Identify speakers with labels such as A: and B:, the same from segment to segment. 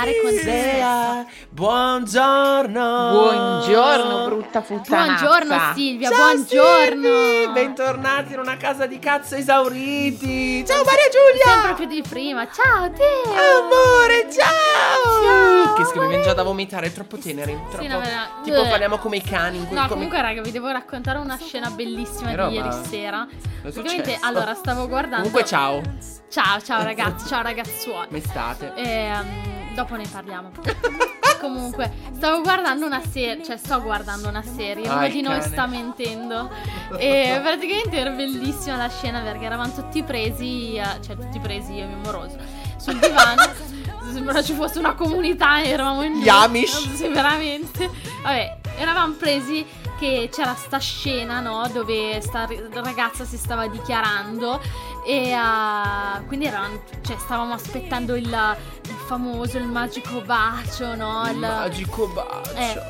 A: armonizzare con te.
B: Buongiorno.
C: Buongiorno, brutta puttanazza.
A: Buongiorno Silvia,
B: Ciao,
A: buongiorno.
B: Silvi, bentornati in una casa di cazzo esauriti. Ciao Maria Giulia.
A: Sempre più di prima. Ciao Teo.
B: Amore, ciao.
A: Ciao,
B: Che schifo, mi già da vomitare, è troppo teneri. Troppo...
A: Sì, no, vera-
B: Tipo parliamo come i cani. in quel-
A: No,
B: come-
A: comunque raga, vi devo raccontare una scena bellissima
B: Che
A: di ieri sera. Praticamente,
B: successo?
A: allora, stavo guardando
B: Comunque ciao.
A: Ciao, ciao ragazzi, ciao ragazzuoli.
B: Come state?
A: Ehm, dopo ne parliamo. Comunque, stavo guardando una serie, cioè sto guardando una serie, uno di noi
B: cane.
A: sta mentendo. E praticamente era bellissima la scena perché eravamo tutti presi, cioè tutti presi io e mio moroso, sul divano. Sembra ci fosse una comunità, eravamo in
B: Gli Amish.
A: Sì, veramente. Vabbè, eravamo presi che c'era sta scena, no? Dove sta ragazza si stava dichiarando e ah, quindi eravamo, cioè, stavamo aspettando il, il famoso, il magico bacio, no?
B: Il
A: Il-
B: magico bacio.
A: eh,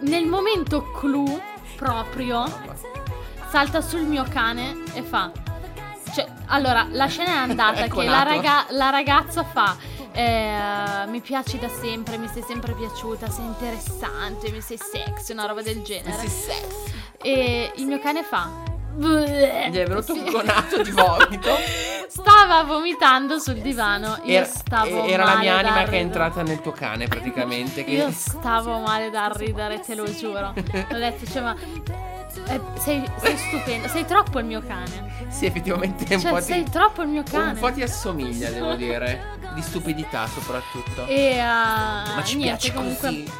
A: nel momento clou proprio salta sul mio cane e fa cioè allora la scena è andata
B: Ecco
A: che la, raga- la ragazza fa eh, mi piaci da sempre mi sei sempre piaciuta sei interessante mi sei sexy una roba del genere. e il mio cane fa
B: Gli è venuto un conato di vomito.
A: stava vomitando sul divano io
B: Era,
A: stavo
B: era la mia anima che è entrata nel tuo cane praticamente. Che...
A: Io stavo male da ridere, te lo giuro. Ho detto, cioè, ma eh, sei, sei stupendo, sei troppo il mio cane.
B: Sì, effettivamente è un
A: Cioè,
B: po'
A: sei
B: ti...
A: troppo il mio
B: Un
A: cane.
B: po' ti assomiglia, devo dire. Di stupidità soprattutto.
A: E uh,
B: Ma ci
A: niente,
B: piace
A: comunque.
B: così.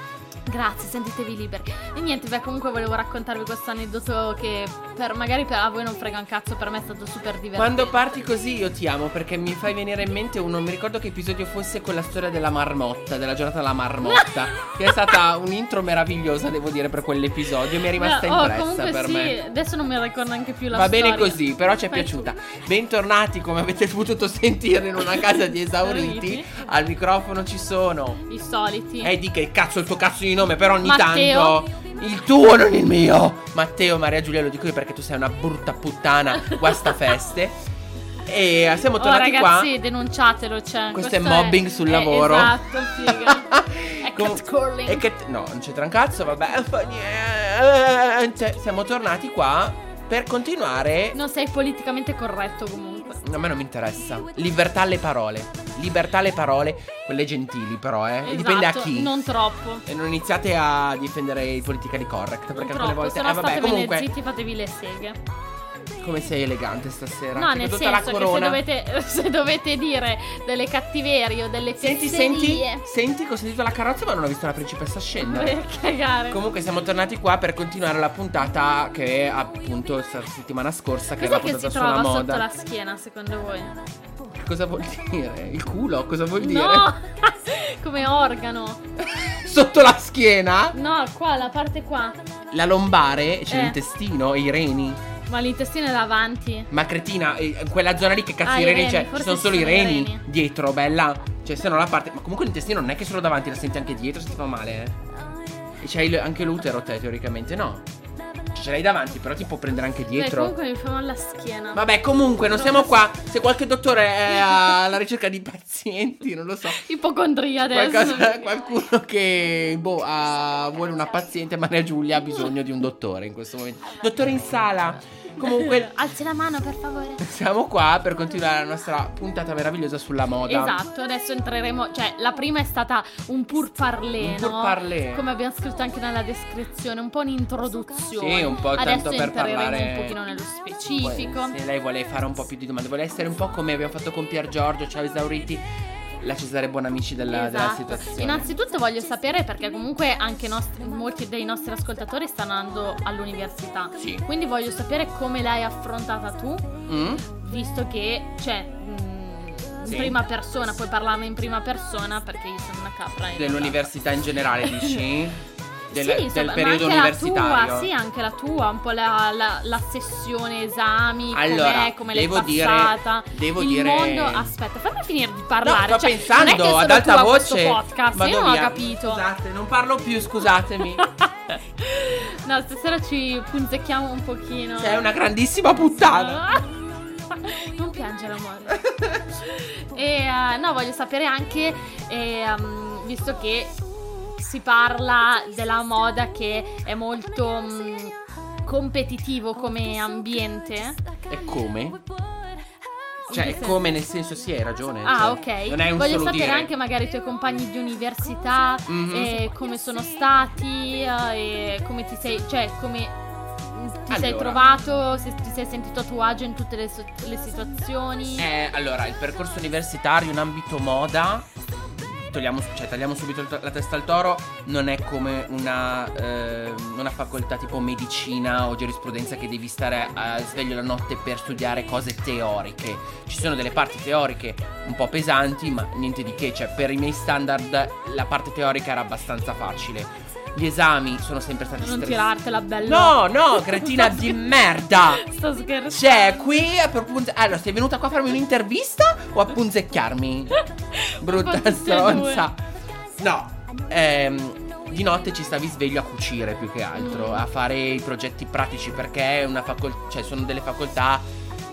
A: Grazie, sentitevi liberi. E niente, beh, comunque volevo raccontarvi questo aneddoto che per, magari per, a voi non frega un cazzo, per me è stato super divertente.
B: Quando parti così io ti amo perché mi fai venire in mente uno, mi ricordo che episodio fosse con la storia della marmotta, della giornata della marmotta, che è stata un'intro meravigliosa, devo dire, per quell'episodio, mi è rimasta
A: Beh, oh,
B: impressa
A: comunque
B: per
A: sì,
B: me.
A: adesso non mi ricordo neanche più la
B: Va
A: storia.
B: bene così, però ci è
A: Fai
B: piaciuta.
A: tu.
B: Bentornati, come avete potuto sentire, in una casa di esauriti. Al microfono ci sono.
A: I soliti.
B: Eh, di che cazzo il tuo cazzo di nome, però ogni
A: Matteo.
B: tanto. Il tuo, non il mio. Matteo, Maria Giulia, lo dico io perché tu sei una brutta puttana. Guastafeste. E siamo
A: Oh
B: tornati
A: ragazzi,
B: qua.
A: denunciatelo, cioè.
B: Questo è mobbing sul lavoro.
A: Esatto, figa. È
B: Com-
A: catcalling.
B: è che- no, non c'entra un cazzo, vabbè. fa niente. Siamo tornati qua per continuare.
A: Non sei politicamente corretto comunque.
B: A me non mi interessa. Libertà alle parole. Libertà alle parole, quelle gentili, però, eh. E dipende a
A: Esatto,
B: chi.
A: Non troppo.
B: E non iniziate a difendere il politically correct.
A: Non
B: Perché alcune volte.
A: no
B: Eh, vabbè, comunque.
A: zitti, fatevi le seghe.
B: Come sei elegante stasera.
A: No, nel
B: vedo tutta la
A: senso che se dovete, se dovete dire delle cattiverie o delle
B: Senti, senti, senti che ho sentito la carrozza ma non ho visto la principessa scendere.
A: per cagare.
B: Comunque siamo tornati qua per continuare la puntata che appunto la settimana scorsa che
A: Cos'è
B: è la
A: che
B: puntata
A: si
B: sulla
A: trova sotto
B: moda.
A: la schiena secondo voi?
B: Cosa vuol dire? Il culo? Cosa vuol dire?
A: No! Come organo.
B: Sotto la schiena?
A: No, qua, la parte qua.
B: La lombare, c'è
A: Eh.
B: l'intestino e i reni.
A: Ma l'intestino è davanti.
B: Ma cretina, eh, quella zona lì che cazzo
A: Ah,
B: i reni c'è? Ci sono solo i reni,
A: reni.
B: dietro, bella. Cioè, se no la parte. Ma comunque l'intestino non è che solo davanti, la senti anche dietro se ti fa male, eh. E c'hai anche l'utero, te, teoricamente, no? Cioè, ce l'hai davanti, però ti può prendere anche
A: Beh,
B: dietro.
A: comunque mi fa male la schiena.
B: Vabbè, comunque, non siamo qua. Se qualche dottore è alla ricerca di pazienti, non lo so.
A: Ipocondria adesso.
B: Qualcosa- qualcuno che boh, ha- vuole una paziente, Maria Giulia ha bisogno di un dottore in questo momento. Dottore in sala. Comunque,
A: Alzi la mano, per favore.
B: siamo qua per continuare la nostra puntata meravigliosa sulla moda.
A: Esatto, adesso entreremo. Cioè, la prima è stata un pur parlé,
B: Un pur
A: no?
B: parlé.
A: Come abbiamo scritto anche nella descrizione, un po' un'introduzione.
B: Sì, un po'
A: Adesso
B: tanto per
A: entreremo
B: parlare
A: un pochino nello specifico.
B: Se lei vuole fare un po' più di domande, vuole essere un po' come abbiamo fatto con Pier Giorgio, ciao esauriti, la Cesare Buonamici della, della
A: Esatto.
B: situazione.
A: Innanzitutto voglio sapere perché comunque anche nostri- molti dei nostri ascoltatori stanno andando all'università.
B: Sì.
A: Quindi voglio sapere come l'hai affrontata tu,
B: Mm?
A: visto che, cioè, mh,
B: Sì.
A: in prima persona, puoi parlarne in prima persona perché io sono una capra. in.
B: Dell'università in generale, dici? Del,
A: Sì,
B: del
A: insomma, ma
B: periodo
A: anche. La tua, sì, anche la tua, un po' la, la- la sessione esami,
B: Allora,
A: com'è, come l'hai
B: devo dire-
A: passata.
B: devo
A: il
B: dire-
A: mondo. Aspetta, fammi finire di
B: No,
A: parlare.
B: sto
A: cioè,
B: pensando ad alta voce.
A: podcast, io non ho
B: via.
A: capito.
B: Scusate, non parlo più, scusatemi.
A: no, stasera ci punzecchiamo un pochino.
B: Sei una grandissima puttana.
A: Non piangere, amore. e eh, no, voglio sapere anche, eh, um, visto che si parla della moda che è molto um, competitivo come ambiente.
B: E come? Cioè, come nel senso sì, hai ragione.
A: Ah,
B: cioè,
A: ok.
B: Non è un
A: Voglio sapere
B: dire.
A: anche magari i tuoi compagni di università,
B: Mhm.
A: e come sono stati, eh, e come ti sei, cioè come ti sei
B: Allora.
A: trovato, se ti sei sentito a tuo agio in tutte le, so- le situazioni.
B: Eh, allora, il percorso universitario in ambito moda. Togliamo, cioè, tagliamo subito la testa al toro. Non è come una, eh, una facoltà tipo medicina o giurisprudenza che devi stare a sveglio la notte per studiare cose teoriche. Ci sono delle parti teoriche un po' pesanti, ma niente di che. Cioè, per i miei standard, la parte teorica era abbastanza facile. Gli esami sono sempre stati
A: non
B: stressanti.
A: tirartela bella.
B: No, no, cretina di merda!
A: Sto scherzando.
B: Cioè, qui a per punze- Allora, sei venuta qua a farmi un'intervista o a punzecchiarmi? Brutta stronza. No, ehm, di notte ci stavi sveglio a cucire più che altro, a fare i progetti pratici perché è una facol- cioè, sono delle facoltà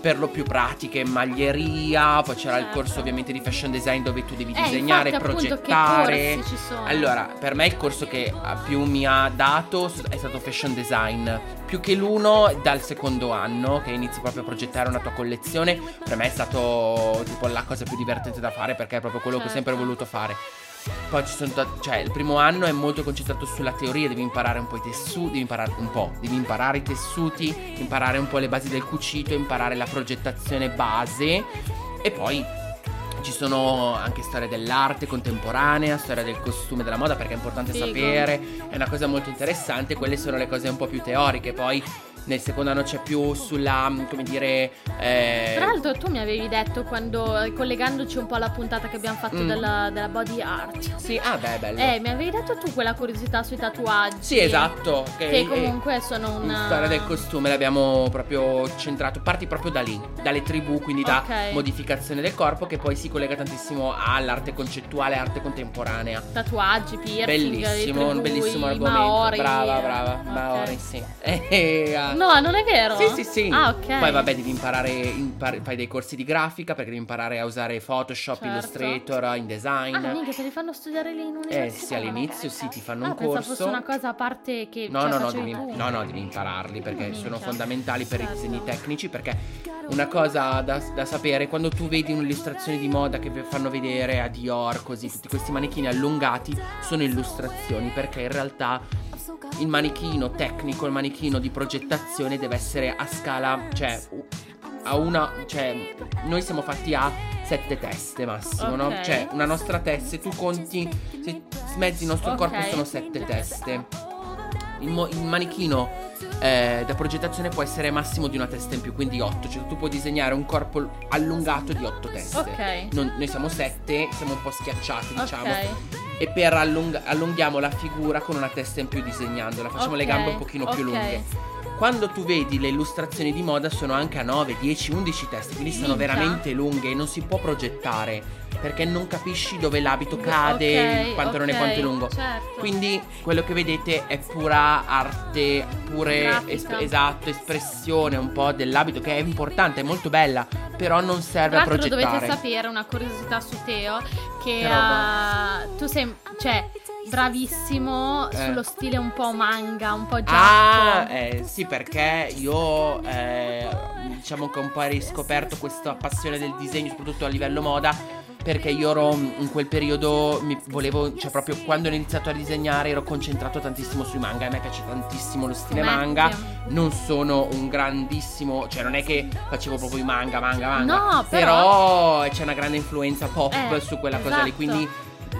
B: per lo più pratiche, maglieria, poi c'era il
A: Certo.
B: corso ovviamente di fashion design dove tu devi
A: Eh,
B: disegnare,
A: infatti, appunto,
B: progettare.
A: Che corsi ci sono?
B: Allora, per me il corso che più mi ha dato è stato fashion design. Più che l'uno dal secondo anno, che inizi proprio a progettare una tua collezione, per me è stato tipo la cosa più divertente da fare perché è proprio quello che ho
A: Certo.
B: sempre voluto fare. Poi ci sono, ta- cioè il primo anno è molto concentrato sulla teoria, devi imparare un po' i tessuti, devi imparare un po', devi imparare i tessuti, imparare un po' le basi del cucito, imparare la progettazione base e poi ci sono anche storie dell'arte contemporanea, storia del costume, della moda, perché è importante
A: Figo.
B: sapere, è una cosa molto interessante, quelle sono le cose un po' più teoriche, poi nel secondo anno c'è più sulla, come dire... eh,
A: Tra l'altro tu mi avevi detto quando, eh, collegandoci un po' alla puntata che abbiamo fatto
B: Mm.
A: della, della body art,
B: Sì, ah beh, bello.
A: eh, mi avevi detto tu quella curiosità sui tatuaggi.
B: Sì, esatto.
A: Che
B: eh,
A: comunque sono
B: in
A: una...
B: storia del costume l'abbiamo proprio centrato. Parti proprio da lì, dalle tribù, quindi da
A: Ok.
B: modificazione del corpo, che poi si collega tantissimo all'arte concettuale, arte contemporanea.
A: Tatuaggi, piercing,
B: Bellissimo,
A: le
B: un
A: tribù,
B: bellissimo argomento.
A: Maori.
B: brava, brava.
A: Ok.
B: Maori, sì. Eh, ah.
A: No, non è vero?
B: Sì, sì, sì.
A: Ah, ok.
B: Poi vabbè, devi imparare, impar- fai dei corsi di grafica perché devi imparare a usare Photoshop,
A: Certo.
B: Illustrator, InDesign.
A: Ah, minchia, te li fanno studiare lì in università?
B: eh sì, all'inizio sì, ti fanno
A: Ah,
B: un corso.
A: fosse una cosa a parte che
B: No,
A: cioè,
B: no, no, devi, no, no, devi impararli perché
A: Minchia.
B: sono fondamentali per
A: Certo.
B: i disegni tecnici. Perché una cosa da, da sapere, quando tu vedi un'illustrazione di moda che vi fanno vedere a Dior, così, tutti questi manichini allungati, sono illustrazioni perché in realtà il manichino tecnico, il manichino di progettazione deve essere a scala, cioè a una, cioè noi siamo fatti a sette teste massimo, no?
A: Ok.
B: Cioè una nostra testa, se tu conti, se smezzi il nostro
A: Ok.
B: corpo sono sette teste. Il, mo- il manichino eh, da progettazione può essere massimo di una testa in più, quindi 8. Cioè tu puoi disegnare un corpo allungato di 8 teste.
A: Ok.
B: Non- noi siamo 7, siamo un po' schiacciati, diciamo.
A: Ok.
B: E per allung- allunghiamo la figura con una testa in più disegnandola. Facciamo le
A: Ok,
B: gambe un pochino più
A: ok.
B: lunghe. Quando tu vedi le illustrazioni di moda sono anche a 9, 10, 11 teste, quindi sono
A: Minchia.
B: veramente lunghe e non si può progettare perché non capisci dove l'abito cade,
A: Ok,
B: il pantalone
A: ok,
B: quanto è lungo.
A: certo.
B: Quindi quello che vedete è pura arte, pure es- esatto, espressione un po' dell'abito che è importante, è molto bella, però non serve a progettare.
A: dovete sapere una curiosità su Teo che uh, tu sei cioè bravissimo
B: Eh.
A: sullo stile un po' manga, un po' giappo.
B: Ah, eh, sì, perché io eh, diciamo che ho un po' riscoperto questa passione del disegno, soprattutto a livello moda. Perché io ero in quel periodo, mi volevo, cioè proprio quando ho iniziato a disegnare ero concentrato tantissimo sui manga. A me piace tantissimo lo stile
A: Fumetti.
B: manga. Non sono un grandissimo, cioè non è che facevo proprio i manga, manga, manga.
A: No, però-
B: c'è una grande influenza pop
A: Eh,
B: su quella cosa lì,
A: esatto.
B: quindi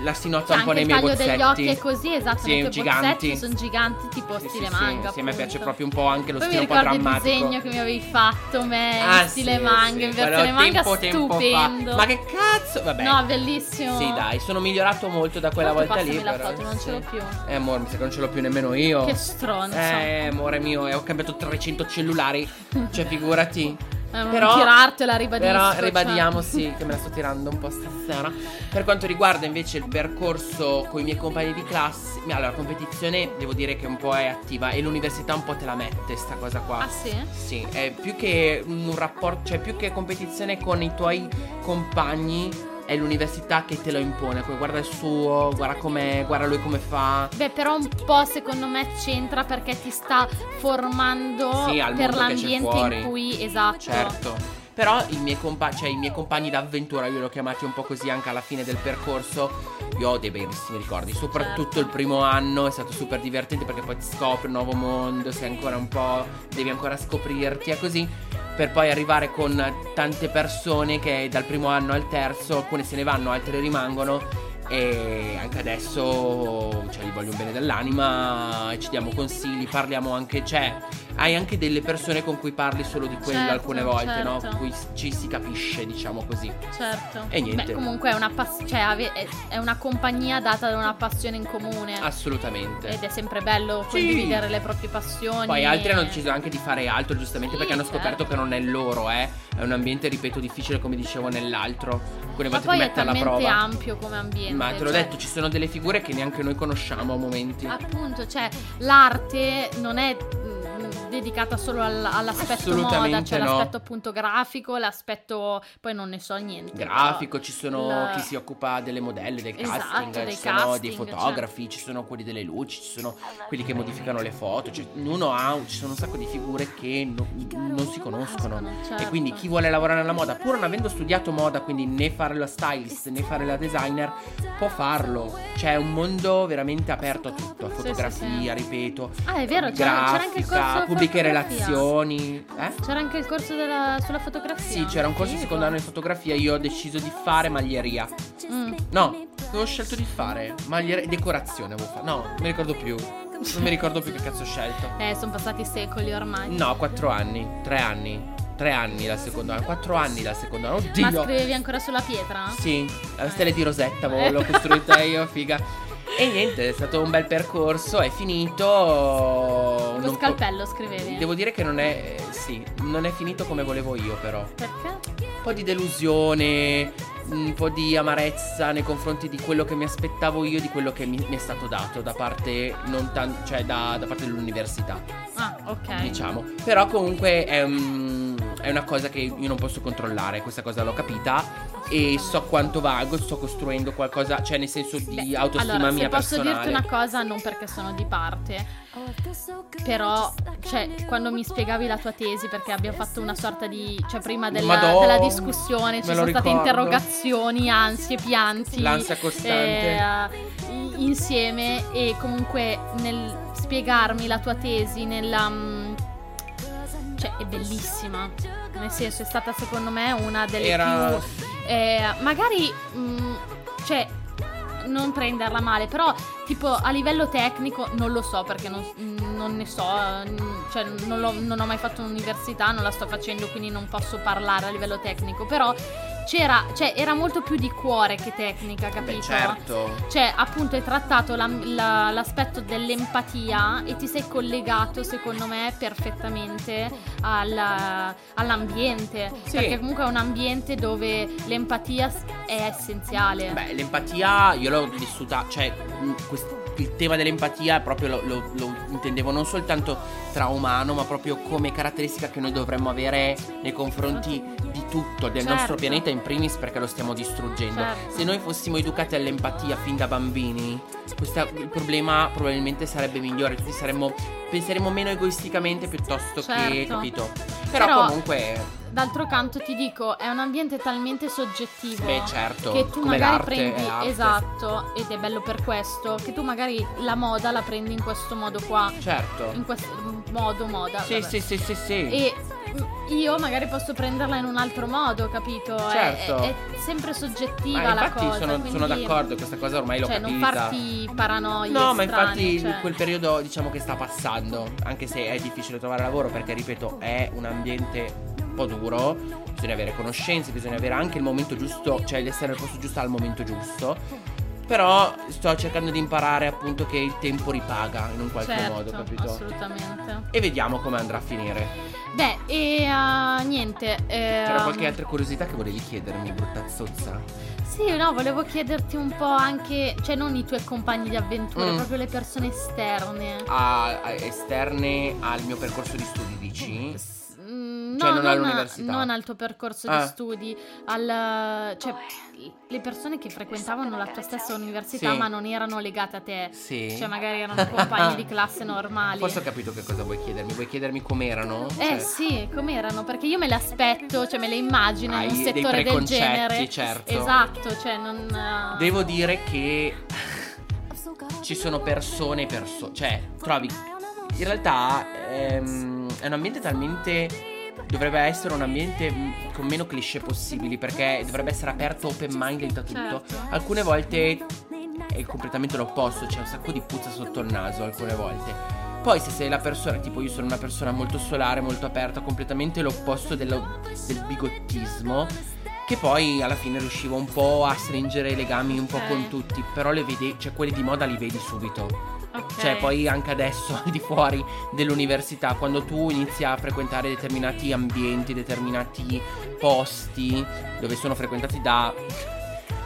B: la si nota un po' nei
A: il
B: miei
A: taglio
B: bozzetti.
A: degli occhi e così, esatto,
B: Sì, giganti.
A: sono giganti tipo
B: Sì,
A: stile
B: sì,
A: manga.
B: Sì, sì, a me piace
A: appunto.
B: proprio un po' anche lo
A: Poi
B: stile un po'
A: ricordo il
B: drammatico.
A: disegno che mi avevi fatto, me,
B: Ah,
A: stile
B: sì,
A: manga, in versione manga,
B: tempo, tempo
A: stupendo.
B: Ma che cazzo? Vabbè.
A: No, bellissimo.
B: Sì, dai, sono migliorato molto da quella
A: Tanto
B: volta lì.
A: la
B: però,
A: foto, non ce l'ho più.
B: Eh, amore, mi sa che non ce l'ho più nemmeno io.
A: Che stronzo.
B: Eh, amore mio, e ho cambiato 300 cellulari. cioè, figurati.
A: Eh, non
B: Però-
A: tirartela, ribadisco.
B: Però
A: cioè.
B: ribadiamo sì che me la sto tirando un po' stasera. Per quanto riguarda invece il percorso con i miei compagni di classe, allora la competizione devo dire che un po' è attiva e l'università un po' te la mette sta cosa qua.
A: Ah sì?
B: Sì, è più che un rapporto, cioè più che competizione con i tuoi compagni, è l'università che te lo impone. Guarda il suo, guarda guarda lui come fa.
A: Beh, però un po' secondo me c'entra perché ti sta formando
B: Sì,
A: per l'ambiente in cui esatto.
B: Certo. Però i miei, compa- cioè, i miei compagni d'avventura, io li ho chiamati un po' così anche alla fine del percorso. Io ho dei bellissimi ricordi. Soprattutto
A: Certo.
B: il primo anno è stato super divertente perché poi ti scopri un nuovo mondo, sei ancora un po'. devi ancora scoprirti e così. Per poi arrivare con tante persone che dal primo anno al terzo, alcune se ne vanno, altre rimangono. E anche adesso cioè, gli voglio un bene dell'anima, ci diamo consigli, parliamo anche, cioè, hai anche delle persone con cui parli solo di quello
A: Certo,
B: alcune volte, no?
A: certo.
B: Con cui ci si capisce, diciamo così.
A: Certo.
B: E niente.
A: Beh, comunque è una, pass- cioè, è- è una compagnia data da una passione in comune.
B: Assolutamente.
A: Ed è sempre bello
B: Sì.
A: condividere le proprie passioni.
B: Poi altri hanno
A: e-
B: deciso anche di fare altro, giustamente
A: Sì,
B: perché hanno scoperto
A: certo.
B: che non è loro, eh. È un ambiente, ripeto, difficile, come dicevo, nell'altro. Alcune
A: Ma
B: volte ti
A: è
B: mette alla prova.
A: ampio come ambiente.
B: Ma te l'ho
A: cioè-
B: detto, ci sono delle figure che neanche noi conosciamo a momenti.
A: Appunto, cioè l'arte non è dedicata solo al- all'aspetto moda, c'è
B: no.
A: l'aspetto appunto grafico, l'aspetto poi non ne so niente.
B: grafico, ci sono
A: la-
B: chi si occupa delle modelle, del
A: Esatto,
B: casting, ci sono dei
A: casting,
B: fotografi, ci sono quelli delle luci, ci sono quelli che modificano le foto, cioè, ognuno ha, ci sono un sacco di figure che no- non si conoscono.
A: certo.
B: E quindi chi vuole lavorare nella moda, pur non avendo studiato moda, quindi né fare la stylist né fare la designer, può farlo. C'è un mondo veramente aperto a tutto, a
A: Sì, sì,
B: fotografia, ripeto,
A: Ah, è vero, c'era, c'era anche il corso della
B: pubbliche relazioni. Eh?
A: C'era anche il corso della- sulla fotografia.
B: Sì, c'era un corso
A: Figo.
B: secondo anno di fotografia, io ho deciso di fare maglieria.
A: Mm.
B: No, avevo scelto di fare maglieria decorazione avevo fatto. No, non mi ricordo più. Non mi ricordo più che cazzo ho scelto.
A: Eh, sono passati secoli ormai.
B: No, quattro anni, tre anni. Tre anni dal secondo anno, quattro anni dal secondo anno. Oddio.
A: Ma scrivevi ancora sulla pietra?
B: Sì, la stella di Rosetta avevo- l'ho costruita io, figa. E niente, è stato un bel percorso, è finito.
A: Lo scalpello scrivevi?
B: Devo dire che non è. Sì, non è finito come volevo io, però.
A: Perché?
B: Un po' di delusione, un po' di amarezza nei confronti di quello che mi aspettavo io, di quello che mi, mi è stato dato da parte, non tan- cioè da, da parte dell'università,
A: Ah, ok.
B: diciamo. Però comunque è, un- è una cosa che io non posso controllare, questa cosa l'ho capita e so quanto valgo, sto costruendo qualcosa, cioè nel senso di
A: Beh,
B: autostima
A: allora,
B: mia
A: se posso
B: personale.
A: dirti una cosa, non perché sono di parte, però, cioè, quando mi spiegavi la tua tesi, perché abbiamo fatto una sorta di, cioè, prima della,
B: Madò,
A: della discussione, ci sono
B: lo
A: state
B: ricordo.
A: interrogazioni, ansie, pianti.
B: L'ansia costante.
A: eh, insieme e comunque nel spiegarmi la tua tesi, nella... mm, cioè, è bellissima. Nel senso, è stata secondo me una delle
B: Era-
A: più eh, magari, mh, cioè, non prenderla male, però, tipo, a livello tecnico, non lo so perché non, non ne so, mh, cioè, non, non ho mai fatto un'università, non la sto facendo, quindi non posso parlare a livello tecnico, però c'era, cioè, era molto più di cuore che tecnica, capito?
B: Beh, certo.
A: Cioè, appunto, hai trattato la- la- l'aspetto dell'empatia e ti sei collegato, secondo me, perfettamente al- all'ambiente.
B: Sì.
A: Perché comunque è un ambiente dove l'empatia è essenziale.
B: Beh, l'empatia io l'ho vissuta, cioè quest- il tema dell'empatia proprio lo, lo- lo intendevo non soltanto tra umano, ma proprio come caratteristica che noi dovremmo avere nei confronti di tutto, del
A: Certo.
B: nostro pianeta in primis perché lo stiamo distruggendo.
A: Certo.
B: Se noi fossimo educati all'empatia fin da bambini, questa- il problema probabilmente sarebbe migliore, tutti saremmo, penseremmo meno egoisticamente piuttosto che,
A: Certo.
B: capito? Però,
A: Però-
B: comunque,
A: D'altro canto ti dico, è un ambiente talmente soggettivo.
B: beh certo,
A: Che tu magari prendi, esatto, ed è bello per questo, che tu magari la moda la prendi in questo modo qua,
B: Certo.
A: in questo modo moda.
B: Sì,
A: vabbè.
B: sì, sì, sì, sì.
A: E io magari posso prenderla in un altro modo, capito?
B: Certo.
A: È, è sempre soggettiva
B: Ma
A: la cosa.
B: sono,
A: quindi,
B: sono d'accordo, questa cosa ormai l'ho
A: Cioè, non
B: capita.
A: farti paranoie
B: No, ma
A: strane,
B: infatti
A: cioè.
B: quel periodo diciamo che sta passando, anche se è difficile trovare lavoro perché ripeto è un ambiente po' duro, bisogna avere conoscenze, bisogna avere anche il momento giusto, cioè essere al posto giusto al momento giusto. Però sto cercando di imparare appunto che il tempo ripaga in un qualche
A: certo,
B: modo, capito?
A: Assolutamente.
B: E vediamo come andrà a finire.
A: Beh, e uh, niente. Eh,
B: C'era qualche altra curiosità che volevi chiedermi, brutta zozza?
A: Sì, no, volevo chiederti un po' anche, cioè non i tuoi compagni di avventure,
B: Mm.
A: proprio le persone esterne.
B: A, a- esterne al mio percorso di studi, dici?
A: S- mm,
B: Cioè,
A: no,
B: non
A: non,
B: all'università.
A: non al tuo percorso
B: Ah.
A: di studi, al, cioè le persone che frequentavano la tua stessa università
B: Sì.
A: ma non erano legate a te.
B: Sì.
A: Cioè magari erano compagni di classe normali.
B: Forse ho capito che cosa vuoi chiedermi. Vuoi chiedermi com'erano?
A: Eh
B: Cioè,
A: sì, com'erano? Perché io me le aspetto, cioè me le immagino in
B: Hai
A: un
B: dei
A: settore del
B: preconcetti,
A: genere.
B: certo.
A: Esatto, cioè non... eh,
B: Devo dire che ci sono persone persone. Cioè, trovi. In realtà ehm, è un ambiente talmente. Dovrebbe essere un ambiente mh, con meno cliché possibili. Perché dovrebbe essere aperto, open minded a tutto.
A: Certo.
B: Alcune volte è completamente l'opposto. C'è un sacco di puzza sotto il naso. Alcune volte. Poi, se sei la persona, tipo io sono una persona molto solare, molto aperta, completamente l'opposto dello- del bigottismo. Che poi alla fine riuscivo un po' a stringere i legami un po' con tutti. Però le vedi, cioè quelli di moda li vedi subito. Cioè, poi anche adesso, al di fuori dell'università, quando tu inizi a frequentare determinati ambienti, determinati posti dove sono frequentati da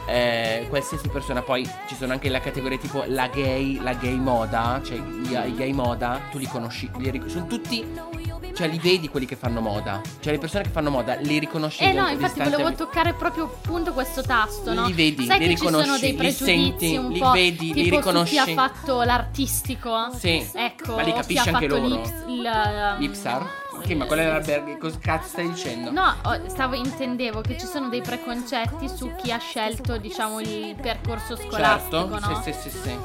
B: eh, qualsiasi persona, poi ci sono anche la categoria tipo la gay, la gay moda, cioè i gay moda, tu li conosci, li ric- sono tutti. Cioè, li vedi quelli che fanno moda. Cioè, le persone che fanno moda li riconosci.
A: Eh no, infatti volevo toccare proprio appunto questo tasto, no?
B: Li vedi,
A: Sai
B: li
A: che ci sono
B: riconosci,
A: dei
B: li
A: pregiudizi
B: senti,
A: un
B: li
A: po'
B: vedi, li riconosci.
A: chi ha fatto l'artistico.
B: Sì,
A: Ecco,
B: ma li capisci anche loro.
A: l'ips- um,
B: Lipsar? Che ma qual è l'albergo? Cosa cazzo stai dicendo?
A: No, ho- stavo intendevo che ci sono dei preconcetti su chi ha scelto, diciamo, il percorso scolastico,
B: certo,
A: no?
B: sì, sì, sì, sì.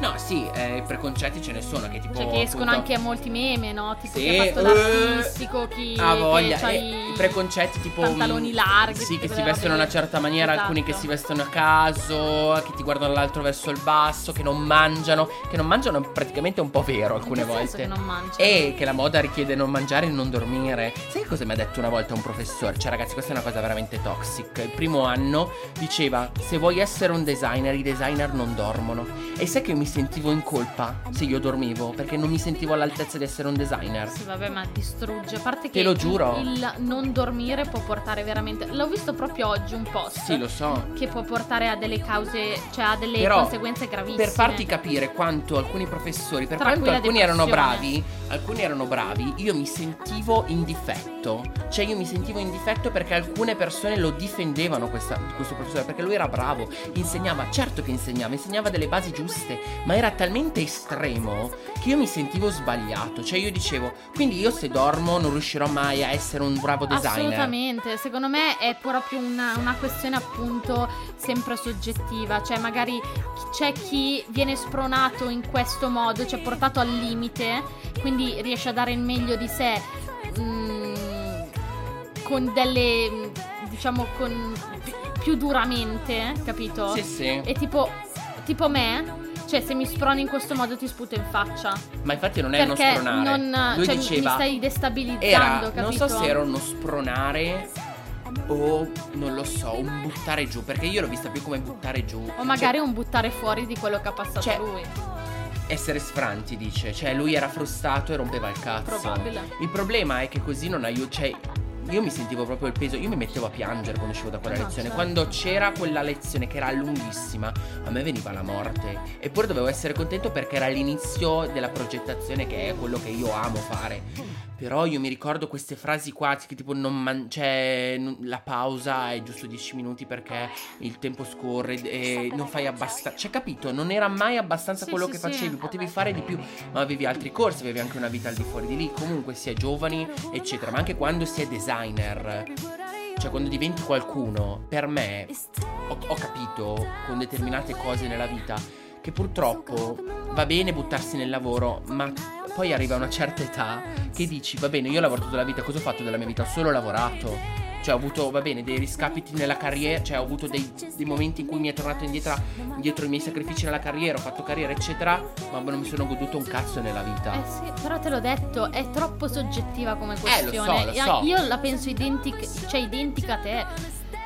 B: No, sì, eh, preconcetti ce ne sono che tipo
A: Cioè che escono
B: appunto-
A: anche molti meme, no? Tipo
B: Sì,
A: chi ha fatto
B: eh,
A: l'artistico, chi
B: ha voglia,
A: che
B: eh,
A: i
B: preconcetti tipo
A: pantaloni
B: mm,
A: larghi,
B: Sì, che si vestono in una certa maniera, alcuni che
A: Esatto.
B: si vestono a caso, che ti guardano l'altro verso il basso, che non mangiano, che non mangiano è praticamente un po' vero alcune volte.
A: che non mangiano?
B: E che la moda richiede non mangiare e non dormire. Sai cosa mi ha detto una volta un professore? Cioè, ragazzi, questa è una cosa veramente toxic. Il primo anno diceva: Se vuoi essere un designer, i designer non dormono. E sai che io mi sentivo in colpa se io dormivo, perché non mi sentivo all'altezza di essere un designer.
A: Sì, vabbè, ma distrugge. A parte che
B: Te lo giuro.
A: Il, non dormire può portare veramente. L'ho visto proprio oggi un post.
B: Sì, lo so.
A: Che può portare a delle cause, cioè a delle
B: Però,
A: conseguenze gravissime.
B: Per farti capire quanto alcuni professori, per
A: Tra
B: quanto alcuni erano bravi, alcuni erano bravi, io mi sentivo in difetto. Cioè io mi sentivo in difetto perché alcune persone lo difendevano questa- questo professore, perché lui era bravo, insegnava, certo che insegnava, insegnava delle basi giuste, ma era talmente estremo che io mi sentivo sbagliato. Cioè io dicevo, quindi io se dormo non riuscirò mai a essere un bravo designer.
A: Assolutamente, secondo me è proprio una, una questione appunto sempre soggettiva, cioè magari c'è chi viene spronato in questo modo, cioè portato al limite, quindi riesce a dare il meglio di sé mm, con delle, mm, diciamo, con pi- più duramente, capito?
B: Sì, sì.
A: E tipo, tipo me, cioè se mi sproni in questo modo ti sputo in faccia.
B: Ma infatti non è uno
A: Perché
B: spronare.
A: non,
B: lui
A: cioè,
B: diceva
A: mi stai destabilizzando,
B: era, non so se era uno spronare o non lo so, un buttare giù, perché io l'ho vista più come buttare giù.
A: O magari un buttare fuori di quello che ha passato
B: Cioè,
A: lui.
B: Cioè, essere sfranti, dice. Cioè, lui era frustrato e rompeva il cazzo.
A: Probabile.
B: Il problema è che così non aiuta. Cioè, io mi sentivo proprio il peso. Io mi mettevo a piangere quando uscivo da quella lezione.
A: certo.
B: Quando c'era quella lezione che era lunghissima, a me veniva la morte. Eppure dovevo essere contento perché era l'inizio della progettazione, che è quello che io amo fare. Però io mi ricordo queste frasi qua, che tipo non man- cioè, la pausa è giusto 10 minuti perché il tempo scorre e non fai abbastanza. Cioè, capito? Non era mai abbastanza
A: Sì,
B: quello
A: sì,
B: che
A: sì.
B: facevi, potevi fare di più, ma avevi altri corsi, avevi anche una vita al di fuori di lì. Comunque si è giovani, eccetera, ma anche quando si è designer. Cioè, quando diventi qualcuno, per me, ho, ho capito con determinate cose nella vita che purtroppo va bene buttarsi nel lavoro, ma poi arriva una certa età che dici, va bene, io ho lavorato tutta la vita, cosa ho fatto della mia vita? Ho solo lavorato. Cioè ho avuto, va bene, dei riscapiti nella carriera, cioè ho avuto dei, dei momenti in cui mi è tornato indietro, indietro i miei sacrifici nella carriera, ho fatto carriera, eccetera, ma non mi sono goduto un cazzo nella vita.
A: Eh sì, però te l'ho detto, è troppo soggettiva come
B: Eh, lo so,
A: questione.
B: lo so.
A: Io la penso identica, cioè identica a te.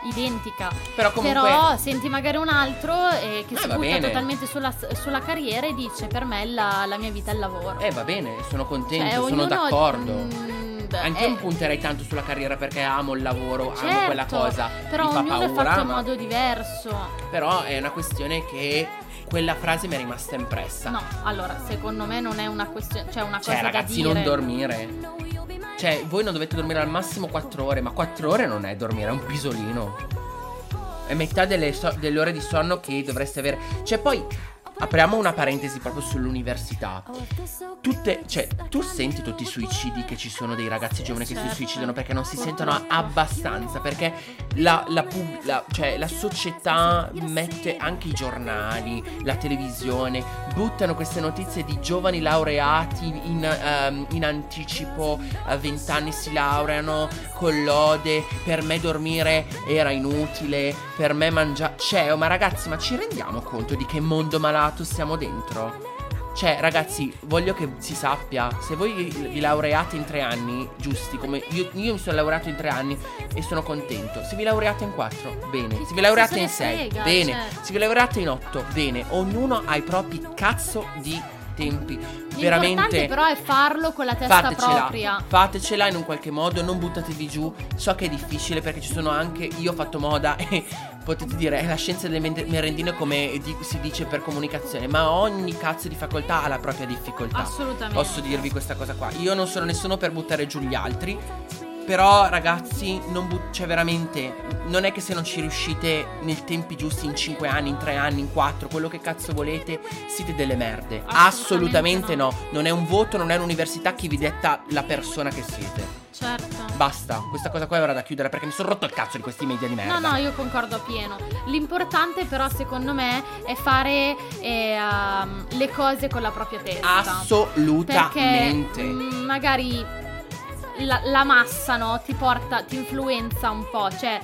A: identica.
B: Però comunque
A: Però senti magari un altro eh, che
B: Eh,
A: si butta
B: bene.
A: totalmente sulla, sulla carriera e dice per me la, la mia vita è il lavoro.
B: Eh va bene, sono contento,
A: Cioè,
B: sono d'accordo.
A: Mm,
B: Anche
A: eh,
B: io punterei tanto sulla carriera perché amo il lavoro, amo
A: certo,
B: quella cosa.
A: Però
B: mi fa
A: ognuno è
B: paura,
A: fatto in
B: ma-
A: modo diverso.
B: Però è una questione che quella frase mi è rimasta impressa.
A: No, allora, secondo me non è una questione, cioè una cosa
B: Cioè,
A: da
B: ragazzi,
A: dire.
B: non dormire. Cioè, voi non dovete dormire al massimo 4 ore, ma 4 ore non è dormire, è un pisolino. È metà delle, so- delle ore di sonno che dovreste avere. Cioè, poi apriamo una parentesi proprio sull'università. Tutte, cioè, tu senti tutti i suicidi che ci sono dei ragazzi giovani che si
A: Certo.
B: suicidano perché non si sentono abbastanza. Perché la, la pub- la- cioè, la società mette anche i giornali, la televisione, buttano queste notizie di giovani laureati in, ehm, in anticipo, a 20 anni si laureano con lode. Per me dormire era inutile, per me mangiare. Cioè, oh, ma ragazzi, ma ci rendiamo conto di che mondo malato siamo dentro? Cioè, ragazzi, voglio che si sappia, se voi vi laureate in tre anni, giusti, come io, io mi sono laureato in tre anni e sono contento. Se vi laureate in quattro, bene. Se vi laureate in sei,
A: frega,
B: bene.
A: cioè.
B: Se vi laureate in otto, bene. Ognuno ha i propri cazzo di tempi. Veramente.
A: L'importante però è farlo con la testa
B: Fatecela,
A: propria.
B: fatecela in un qualche modo, non buttatevi giù. So che è difficile perché ci sono anche. Io ho fatto moda e potete dire è la scienza delle men- merendine come di- si dice per comunicazione, ma ogni cazzo di facoltà ha la propria difficoltà.
A: Assolutamente.
B: Posso dirvi questa cosa qua. Io non sono nessuno per buttare giù gli altri. Però ragazzi, non but- cioè veramente, non è che se non ci riuscite nei tempi giusti, in 5 anni, in 3 anni, in 4, quello che cazzo volete, siete delle merde.
A: Assolutamente
B: Assolutamente no. Non è un voto, non è un'università che vi detta la persona che siete.
A: Certo.
B: Basta, questa cosa qua è ora da chiudere perché mi sono rotto il cazzo di questi media di merda.
A: No, no, io concordo appieno. L'importante però secondo me è fare eh, um, le cose con la propria testa. Perché
B: Assolutamente.
A: mm, magari la, la massa, no, ti porta, ti influenza un po', cioè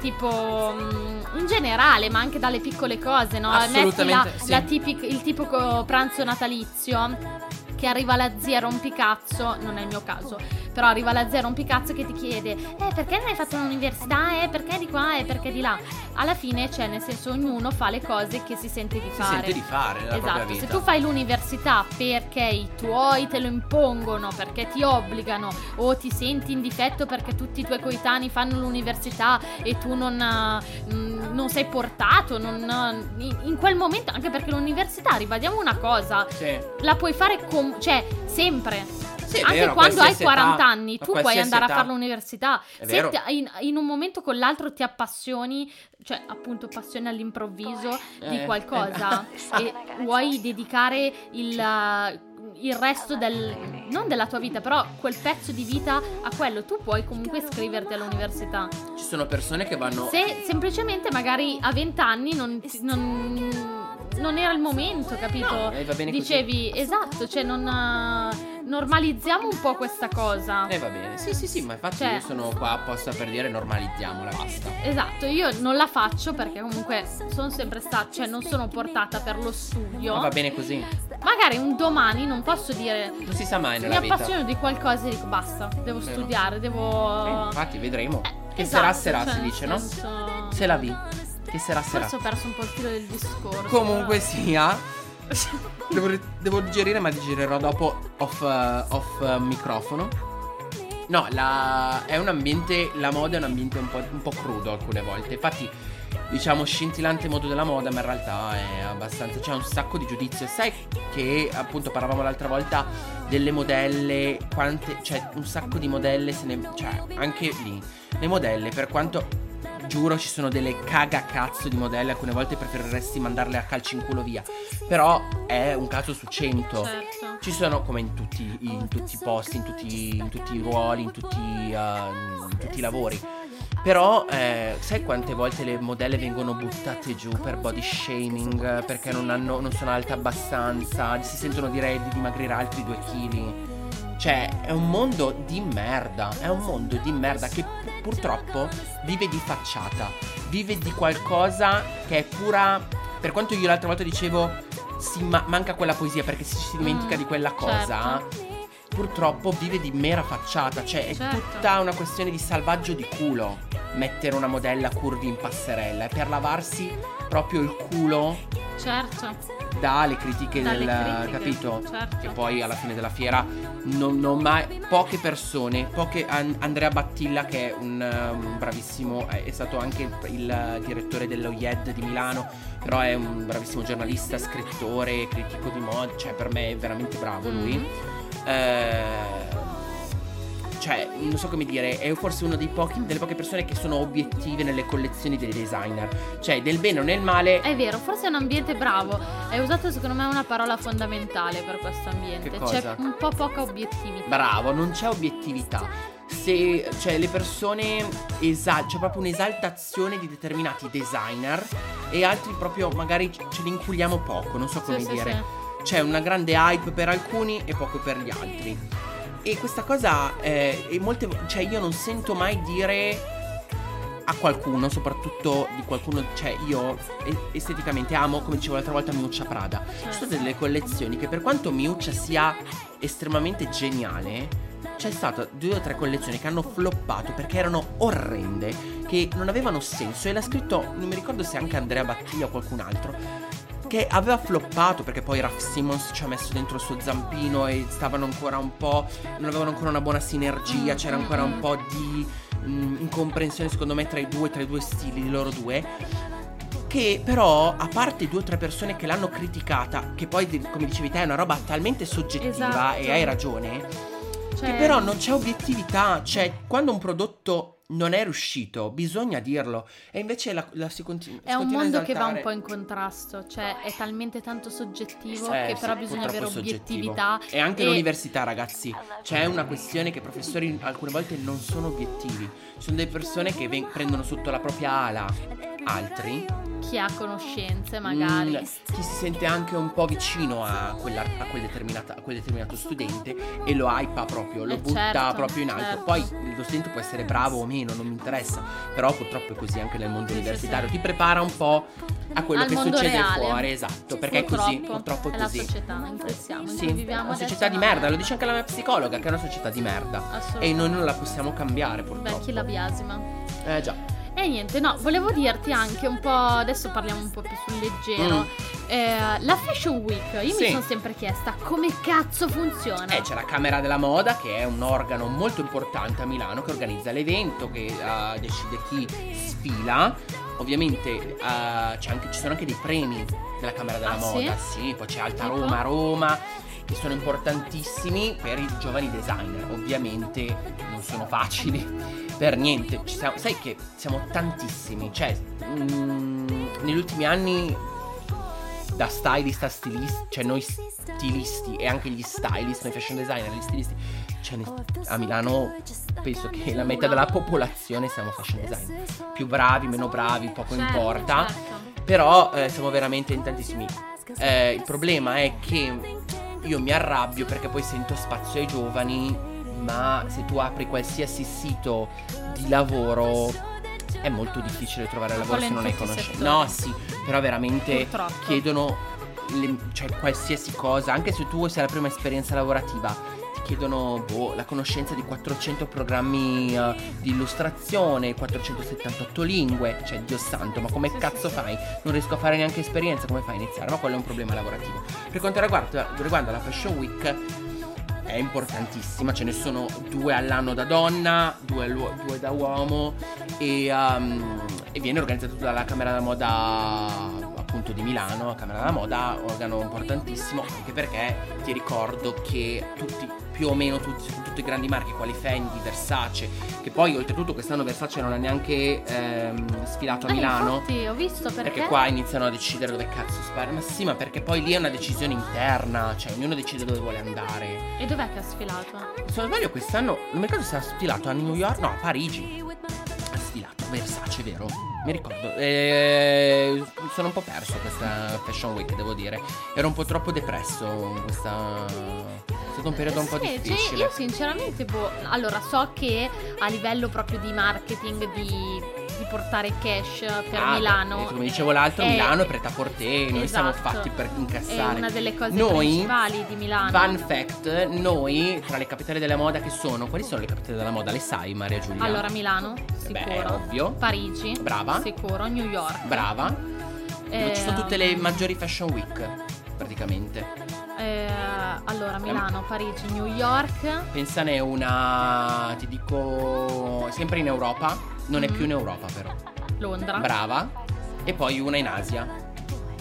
A: tipo mm, in generale, ma anche dalle piccole cose, no? Metti la,
B: Assolutamente, sì.
A: la tipic- il tipico pranzo natalizio che arriva la zia rompicazzo, non è il mio caso, però arriva la zia rompicazzo che ti chiede "Eh, perché non hai fatto l'università? Eh, perché di qua e perché di là?". Alla fine, cioè, nel senso ognuno fa le cose che si sente di
B: Si
A: fare.
B: sente di fare
A: Esatto, se tu fai l'università perché i tuoi te lo impongono, perché ti obbligano, o ti senti in difetto perché tutti i tuoi coetanei fanno l'università e tu non, eh, mm, non sei portato, non, eh, in quel momento, anche perché l'università, ribadiamo una cosa,
B: Sì.
A: la puoi fare com- cioè sempre.
B: Sì,
A: Anche
B: vero,
A: quando hai
B: qualsiasi
A: 40
B: età,
A: anni, tu puoi andare
B: età.
A: a fare l'università.
B: È
A: Se ti- in, in un momento con l'altro ti appassioni, cioè appunto passione all'improvviso di
B: Eh,
A: qualcosa
B: eh.
A: e vuoi dedicare il, il resto del non della tua vita, però quel pezzo di vita a quello, tu puoi comunque iscriverti all'università.
B: Ci sono persone che vanno.
A: Se semplicemente magari a 20 anni non, non, non era il momento, capito?
B: No, eh, va bene così.
A: Dicevi, esatto, cioè non uh, normalizziamo un po' questa cosa.
B: Eh va bene. Sì, sì, sì, ma infatti
A: Cioè-
B: io sono qua apposta per dire normalizziamola, basta.
A: Esatto, io non la faccio perché comunque sono sempre stata, cioè non sono portata per lo studio.
B: Ma va bene così.
A: Magari un domani non posso dire
B: Non si sa mai
A: mi
B: nella vita.
A: appassiono di qualcosa e dico basta, devo
B: Vero.
A: studiare, devo
B: Eh, infatti, vedremo. che
A: Esatto,
B: sarà sarà,
A: cioè,
B: si dice, no?
A: senso-
B: Se la vi. Che sarà sarà.
A: Forse ho perso un po' il filo del discorso.
B: Comunque
A: però-
B: sia. Devo, devo digerire, ma digerirò dopo off, eh, off eh, microfono. No, la, è un ambiente. La moda è un ambiente un po', un po' crudo alcune volte. Infatti, diciamo scintillante modo della moda, ma in realtà è abbastanza. C'è un sacco di giudizio. Sai che appunto parlavamo l'altra volta delle modelle. Quante. Cioè, un sacco di modelle se ne. Cioè, anche lì. Le modelle, per quanto. Giuro ci sono delle cagacazzo di modelle, alcune volte preferiresti mandarle a calci in culo via. Però è un caso su cento.
A: Certo.
B: Ci sono, come in tutti, in tutti i posti, in tutti, in tutti i ruoli, in tutti, uh, in tutti i lavori. Però, eh, sai quante volte le modelle vengono buttate giù per body shaming, perché non, hanno, non sono alte abbastanza, si sentono dire di dimagrire altri due chili. Cioè, è un mondo di merda, è un mondo di merda che pu- purtroppo vive di facciata, vive di qualcosa che è pura... Per quanto io l'altra volta dicevo, si ma- manca quella poesia perché si, si dimentica
A: Mm,
B: di quella cosa.
A: certo.
B: purtroppo vive di mera facciata, cioè è
A: Certo.
B: tutta una questione di salvaggio di culo mettere una modella curvi in passerella, è per lavarsi proprio il culo
A: Certo.
B: dalle critiche
A: Dalle
B: del
A: critiche,
B: capito?
A: certo.
B: Che poi alla fine della fiera non, non mai poche persone, poche An- Andrea Battilla che è un um, bravissimo è, stato anche il, il direttore dello IED di Milano, però è un bravissimo giornalista, scrittore, critico di moda, cioè per me è veramente bravo lui.
A: Mm.
B: Eh, cioè, non so come dire, è forse una delle poche persone che sono obiettive nelle collezioni dei designer. Cioè, del bene o nel male,
A: È vero, forse è un ambiente bravo. Hai usato secondo me una parola fondamentale per questo ambiente. C'è un po' poca obiettività.
B: Bravo, non c'è obiettività. Se cioè le persone esa- c'è proprio un'esaltazione di determinati designer e altri proprio magari ce li inculiamo poco, non so
A: Sì,
B: come
A: sì,
B: dire.
A: sì.
B: C'è una grande hype per alcuni e poco per gli altri. E questa cosa eh, e molte cioè io non sento mai dire a qualcuno, soprattutto di qualcuno, cioè io esteticamente amo, come dicevo l'altra volta, Miuccia Prada. Ci sono delle collezioni che per quanto Miuccia sia estremamente geniale, c'è stato due o tre collezioni che hanno floppato perché erano orrende, che non avevano senso e l'ha scritto, non mi ricordo se anche Andrea Battiglia o qualcun altro, che aveva floppato perché poi Raf Simmons ci ha messo dentro il suo zampino e stavano ancora un po', non avevano ancora una buona sinergia, c'era ancora un po' di mm, incomprensione secondo me tra i due, tra i due stili di loro due. Che però, a parte due o tre persone che l'hanno criticata, che poi, come dicevi te, è una roba talmente soggettiva
A: Esatto.
B: e hai ragione,
A: Cioè,
B: che però non c'è obiettività. Cioè, quando un prodotto non è riuscito, bisogna dirlo. E invece la, la si, continu-
A: È
B: si
A: un
B: continua
A: mondo che va un po' in contrasto, cioè è talmente tanto soggettivo
B: Eh,
A: che
B: sì,
A: però bisogna avere
B: soggettivo.
A: obiettività.
B: E anche
A: e-
B: l'università, ragazzi. C'è una questione che i professori alcune volte non sono obiettivi. Sono delle persone che ven- prendono sotto la propria ala altri.
A: Chi ha conoscenze magari.
B: Mm, chi si sente anche un po' vicino a, quella- a quel, a quel determinato studente e lo hypa proprio, lo
A: Eh,
B: butta
A: certo,
B: proprio in alto.
A: certo.
B: Poi lo studente può essere bravo o meno, non mi interessa. Però purtroppo è così anche nel mondo
A: Sì, sì,
B: universitario.
A: sì.
B: Ti prepara un po' a quello
A: Al
B: che succede
A: reale.
B: fuori, esatto. Perché è così, purtroppo è così.
A: la società in cui siamo, in
B: Sì,
A: viviamo
B: una società di merda, lo dice anche la mia psicologa, che è una società di merda. E noi non la possiamo cambiare,
A: Beh,
B: purtroppo.
A: chi la biasima.
B: Eh già.
A: E niente, no, volevo dirti anche un po', adesso parliamo un po' più sul leggero.
B: Mm.
A: Eh, la Fashion Week, io
B: Sì.
A: mi sono sempre chiesta come cazzo funziona.
B: Eh, c'è la Camera della Moda, che è un organo molto importante a Milano, che organizza l'evento, che eh, decide chi sfila. Ovviamente c'è anche- ci sono anche dei premi della Camera della
A: Ah,
B: Moda, sì? poi c'è Alta? Roma, Roma, che sono importantissimi per i giovani designer. Ovviamente non sono facili per niente. Siamo- sai che siamo tantissimi, cioè mm, negli ultimi anni da stylist a stilist, cioè noi stilisti e anche gli stylist, noi fashion designer, gli stilisti, cioè a Milano penso che la metà della popolazione siamo fashion designer. Più bravi, meno bravi, poco
A: Certo,
B: importa.
A: certo.
B: Però eh, siamo veramente in tantissimi. Eh, il problema è che io mi arrabbio perché poi sento spazio ai giovani, ma se tu apri qualsiasi sito di lavoro è molto difficile trovare lavoro se non hai conoscenze.
A: settori.
B: No, sì, però veramente
A: Purtroppo.
B: chiedono le- cioè, qualsiasi cosa, anche se tu sei la prima esperienza lavorativa, ti chiedono boh, la conoscenza di 400 programmi eh, di illustrazione, 478 lingue, cioè Dio santo, ma come cazzo fai? Non riesco a fare neanche esperienza, come fai a iniziare? Ma quello è un problema lavorativo. Per quanto riguarda, riguarda la Fashion Week, è importantissima, ce ne sono due all'anno da donna, due, due da uomo e, um, e viene organizzato dalla Camera della Moda appunto di Milano, la Camera della Moda, organo importantissimo, anche perché ti ricordo che tutti, più o meno tutti, tutti i grandi marchi quali Fendi, Versace, che poi oltretutto quest'anno Versace non ha neanche ehm, sfilato a
A: Eh,
B: Milano.
A: infatti, ho visto perché.
B: Perché qua iniziano a decidere dove cazzo sparare. Ma sì, ma perché poi lì è una decisione interna. Cioè, ognuno decide dove vuole andare.
A: E dov'è che ha sfilato?
B: Se non sbaglio, quest'anno. Non mi ricordo se ha sfilato a New York. No, a Parigi. Versace, vero? Mi ricordo. Eh, sono un po' perso questa Fashion Week, devo dire. Ero un po' troppo depresso. Questa. È stato un periodo un po'
A: Sì, cioè,
B: difficile.
A: io sinceramente, boh, allora so che a livello proprio di marketing, di di portare cash per
B: Ah,
A: Milano.
B: beh, come dicevo l'altro,
A: è-
B: Milano è preta a porter, noi siamo
A: Esatto.
B: fatti per
A: È
B: incassare.
A: una delle cose
B: Noi,
A: principali di Milano.
B: Fun fact, noi tra le capitali della moda che sono, quali sono le capitali della moda? Le sai Maria Giulia?
A: Allora, Milano,
B: Eh beh,
A: sicuro.
B: ovvio.
A: Parigi,
B: Brava.
A: sicuro. New York.
B: Brava.
A: Eh,
B: Ci sono tutte le maggiori fashion week, praticamente.
A: eh, allora, Milano, Parigi, New York.
B: Pensane una, ti dico, sempre in Europa, non è più in Europa però.
A: Londra.
B: Brava. E poi una in Asia.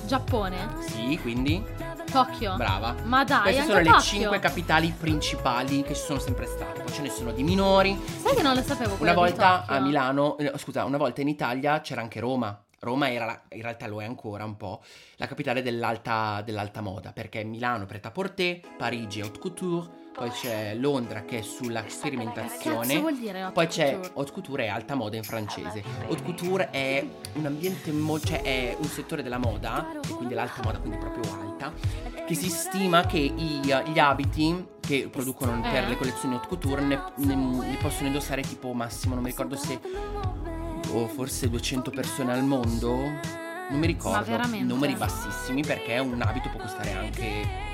A: Giappone.
B: Sì, quindi
A: Tokyo.
B: brava.
A: Ma dai,
B: Queste
A: anche
B: sono le
A: Tokyo.
B: cinque capitali principali che ci sono sempre state. Poi ce ne sono di minori.
A: Sai che non lo sapevo
B: Una volta a Milano, eh, scusa, una volta in Italia c'era anche Roma. Roma era, la- in realtà lo è ancora un po', la capitale dell'alta, dell'alta moda, perché Milano è prêt-à-porter, Parigi è haute couture, poi c'è Londra che è sulla sperimentazione,
A: vuol dire haute
B: poi c'è haute couture e alta moda in francese. Haute couture è un ambiente, mo- cioè è un settore della moda, quindi l'alta moda, quindi proprio alta, che si stima che i- gli abiti che producono per
A: Eh.
B: le collezioni haute couture ne, ne- li possono indossare tipo massimo, non mi ricordo se o forse 200 persone al mondo. Non mi ricordo. Numeri bassissimi perché un abito può costare anche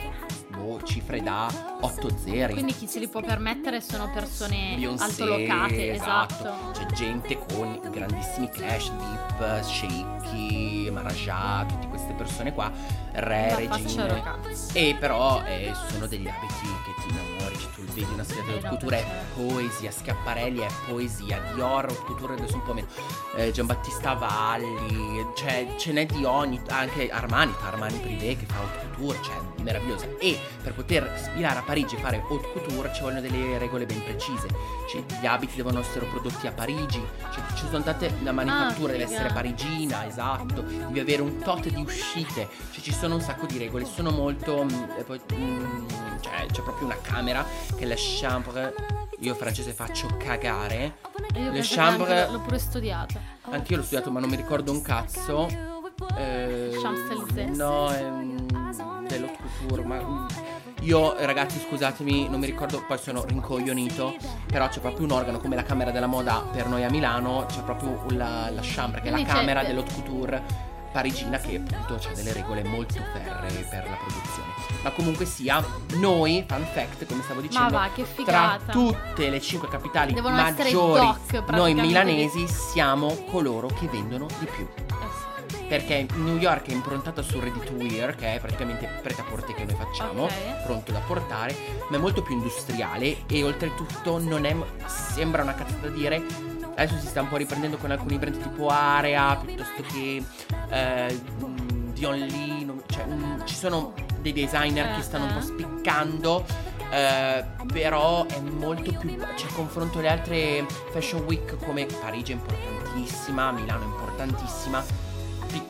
B: boh, cifre da 8 zeri.
A: Quindi chi se li può permettere sono persone
B: Beyoncé,
A: altolocate, esatto.
B: C'è gente con grandissimi cash, Deep, Shaky, Maharaja, tutte queste persone qua, re,
A: facciano
B: regine. E però eh, sono degli abiti che ti innamori, cioè tu vedi una
A: Eh,
B: di
A: no,
B: couture è poesia, Schiaparelli è poesia, Dior, haute couture adesso un po' meno, eh, Giambattista Valli, cioè ce n'è di ogni, anche Armani, Armani Privé che fa haute couture, cioè meravigliosa. E per poter sfilare a Parigi e fare haute couture ci vogliono delle regole ben precise, cioè, gli abiti devono essere prodotti a Parigi, cioè, ci sono tante, la manifattura deve
A: Ah, figa.
B: essere parigina, esatto, devi avere un tot di uscite, cioè ci sono un sacco di regole, sono molto, mm, e poi, mm, cioè c'è proprio una camera che la chambre, io francese faccio cagare,
A: Io
B: Le chambre-
A: l'ho pure studiata.
B: anch'io l'ho studiato ma non mi ricordo un cazzo. Eh,
A: Champs-Élysées.
B: no, è mm, dell'haute couture, ma mm, io ragazzi scusatemi, non mi ricordo, poi sono rincoglionito, però c'è proprio un organo come la Camera della Moda per noi a Milano, c'è proprio la, la chambre che è la
A: Quindi
B: Camera dell'haute couture parigina che appunto ha delle regole molto ferree per la produzione. Ma comunque sia, noi, fun fact, come stavo
A: Ma
B: dicendo,
A: va, che
B: tra tutte le cinque capitali
A: Devono
B: maggiori,
A: doc,
B: noi milanesi siamo coloro che vendono di più.
A: Eh sì.
B: Perché New York è improntata sul ready to wear, che è praticamente preta porte che noi facciamo,
A: Ok.
B: pronto da portare, ma è molto più industriale e oltretutto non è. sembra una cazzata da dire. Adesso si sta un po' riprendendo con alcuni brand tipo Area, piuttosto che eh, mm, Dion Lee, cioè mm, ci sono dei designer che stanno un po' spiccando. eh, però è molto più. Cioè, confronto alle altre fashion week come Parigi è importantissima, Milano è importantissima.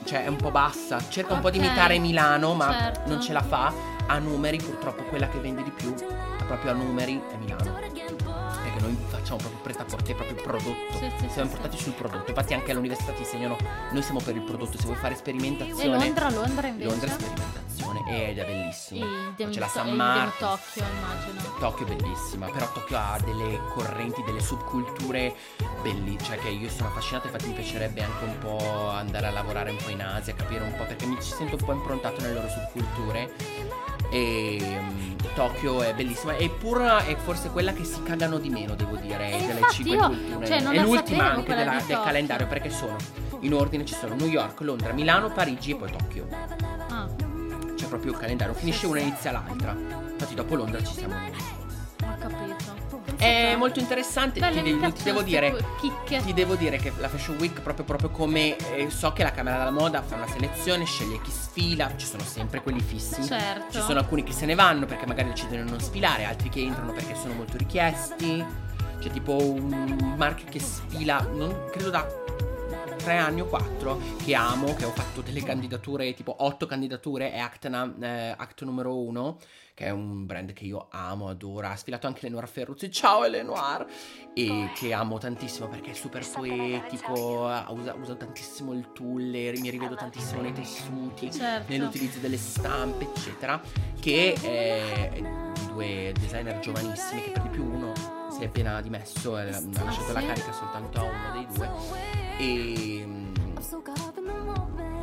B: Cioè, è un po' bassa. Cerca un po' di imitare Milano, ma
A: certo.
B: non ce la fa. A numeri, purtroppo, quella che vende di più, proprio a numeri, è Milano. Noi facciamo proprio preta a porte, proprio il prodotto.
A: Sì, sì,
B: siamo
A: sì.
B: portati sul prodotto. Infatti, anche all'università ti insegnano. Noi siamo per il prodotto. Se vuoi fare
A: E
B: sperimentazione.
A: Londra, Londra invece?
B: Londra è sperimentazione ed è bellissimo.
A: Il Dem-
B: C'è la San Marco.
A: Tokyo, immagino.
B: Tokyo è bellissima, però Tokyo ha delle correnti, delle subculture belli, cioè che io sono affascinato, infatti mi piacerebbe anche un po' andare a lavorare un po' in Asia, capire un po' perché mi ci sento un po' improntato nelle loro subculture. E mm, Tokyo è bellissima, eppure è forse quella che si cagano di meno, devo dire,
A: E
B: delle cinque culture.
A: cioè,
B: è l'ultima anche della- del calendario perché sono in ordine ci sono New York, Londra, Milano, Parigi e poi Tokyo.
A: Ah,
B: proprio il calendario, finisce una e inizia l'altra. Infatti dopo Londra ci siamo
A: ho capito.
B: È molto interessante,
A: Belle,
B: ti, de- ti devo dire.
A: chicche.
B: Ti devo dire che la Fashion Week, proprio, proprio come eh, so che la Camera della Moda fa una selezione, sceglie chi sfila, ci sono sempre quelli fissi.
A: Certo.
B: Ci sono alcuni che se ne vanno perché magari decidono di non sfilare, altri che entrano perché sono molto richiesti. C'è tipo un marchio che sfila, non credo da tre anni o quattro, che amo, che ho fatto delle candidature, tipo otto candidature, è Actna, eh, Act numero uno, che è un brand che io amo, adoro. Ha sfilato anche Lenoir Ferruzzi, ciao Lenoir! E che amo tantissimo perché è super poetico, ha- usa, usa tantissimo il tulle, mi rivedo tantissimo nei tessuti
A: Certo.
B: nell'utilizzo delle stampe, eccetera, che è di due designer giovanissimi, che per di più uno si è appena dimesso, eh, ha lasciato la carica soltanto a uno dei due. E mm,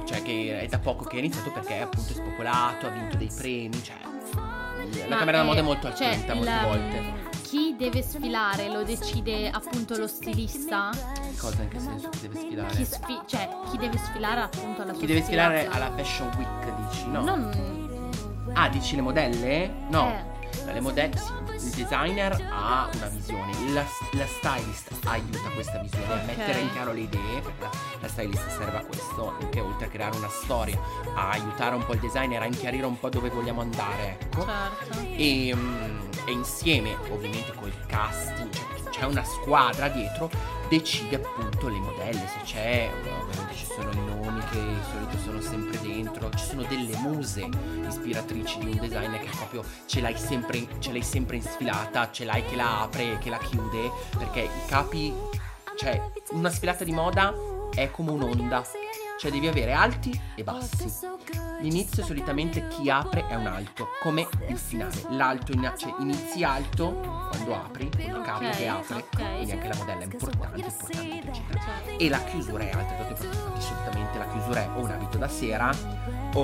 B: cioè che è da poco che è iniziato perché appunto è spopolato, ha vinto dei premi, cioè la
A: Ma,
B: camera da moda è
A: eh,
B: molto
A: cioè,
B: attenta molte
A: la-
B: volte.
A: Chi deve sfilare lo decide appunto lo stilista?
B: Cosa in che senso chi deve sfilare?
A: Chi, sfi- cioè, chi deve sfilare appunto alla
B: Chi deve sfilare alla Fashion Week, dici? No.
A: Non...
B: Ah, dici le modelle? No.
A: Eh.
B: Le modelle, sì. Il designer ha una visione, la, la stylist aiuta questa visione a
A: Ok.
B: mettere in chiaro le idee, la, stylist serve a questo, che oltre a creare una storia, a aiutare un po' il designer a chiarire un po' dove vogliamo andare, ecco.
A: Certo.
B: E, mm, e insieme, ovviamente col casting, cioè c'è una squadra dietro, decide appunto le modelle, se c'è, ovviamente ci sono i nomi che di solito sono sempre dentro, ci sono delle muse ispiratrici di un designer che proprio ce l'hai sempre, ce l'hai sempre in sfilata, ce l'hai che la apre e che la chiude, perché i capi, cioè una sfilata di moda è come un'onda, cioè devi avere alti e bassi. L'inizio solitamente chi apre è un alto, come il finale. L'alto in- cioè inizi alto quando apri, il capo
A: Ok,
B: che apre,
A: ok.
B: quindi anche la modella è importante, importante, eccetera.
A: Certo.
B: E la chiusura è alta, infatti solitamente la chiusura è o un abito da sera o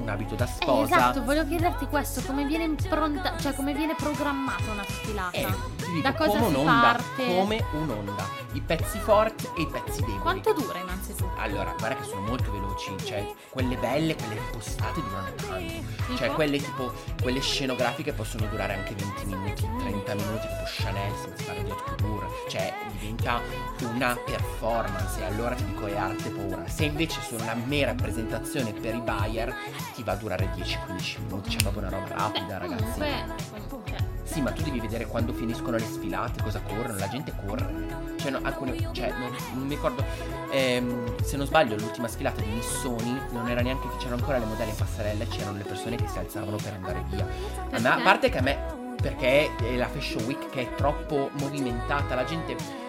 B: un abito da
A: Eh,
B: sposa.
A: esatto, volevo chiederti questo, come viene impronta, cioè come viene programmata una sfilata?
B: Eh, dico,
A: Da cosa
B: come
A: si
B: un'onda,
A: parte?
B: come un'onda. I pezzi forti e i pezzi deboli.
A: Quanto dura innanzitutto?
B: Allora, guarda che sono molto veloci, cioè quelle belle, quelle impostate durano tanto. Cioè quelle tipo, quelle scenografiche possono durare anche 20 minuti, 30 minuti, tipo Chanel, si parla di haute couture. Cioè diventa una performance e allora ti dico è arte pura. Se invece sono una mera presentazione per i buyer, ti va a durare 10-15 minuti, c'è proprio una roba rapida ragazzi.
A: Comunque, comunque, cioè,
B: Sì, ma tu devi vedere quando finiscono le sfilate, cosa corrono, la gente corre. Cioè, no, alcune, cioè non, non mi ricordo, ehm, se non sbaglio, l'ultima sfilata di Missoni non era neanche, c'erano ancora le modelle in passerella e c'erano le persone che si alzavano per andare via. A, me- a parte che a me, perché è la Fashion Week che è troppo movimentata, la gente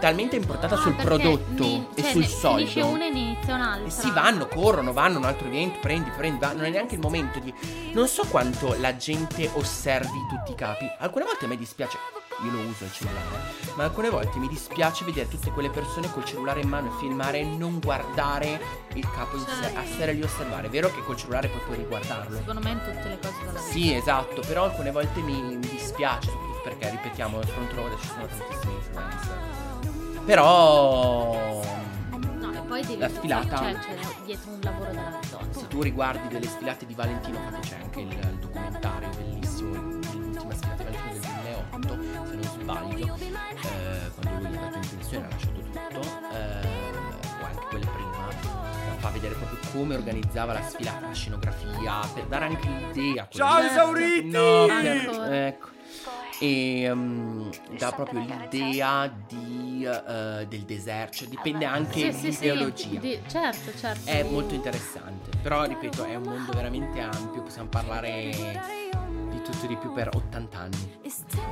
B: talmente importata
A: ah,
B: sul prodotto
A: ne-
B: e
A: cioè,
B: sul soldo.
A: una e inizia un'altra.
B: Si vanno, corrono, vanno a un altro evento, prendi, prendi, va. Non è neanche il momento di. Non so quanto la gente osservi tutti i capi. Alcune volte a me dispiace. Io lo uso il cellulare. Ma alcune volte mi dispiace vedere tutte quelle persone col cellulare in mano e filmare e non guardare il capo in sé. A stare lì a osservare. È vero che col cellulare poi puoi riguardarlo.
A: Secondo me in tutte le cose della vita.
B: Sì, esatto, però alcune volte mi, mi dispiace, perché, ripetiamo, nel front ci sono tantissimi influencer. Però...
A: No, poi devi
B: La sfilata-
A: Cioè, c'è dietro un lavoro della Madonna.
B: Se tu riguardi delle sfilate di Valentino, infatti c'è anche il, il documentario bellissimo dell'ultima sfilata di Valentino 2008, se non sbaglio, eh, quando lui è andato in pensione ha lasciato tutto, eh, o anche quelle prima, fa vedere proprio come organizzava la sfilata, la scenografia, per dare anche l'idea.
D: Ciao, esauriti!
B: No, per- ecco. E um, dà proprio l'idea di, eh, del deserto, cioè dipende anche
A: Sì, sì, sì.
B: dall'ideologia.
A: Di- certo, certo.
B: È molto interessante, però ripeto, è un mondo veramente ampio, possiamo parlare di tutto di più per 80 anni.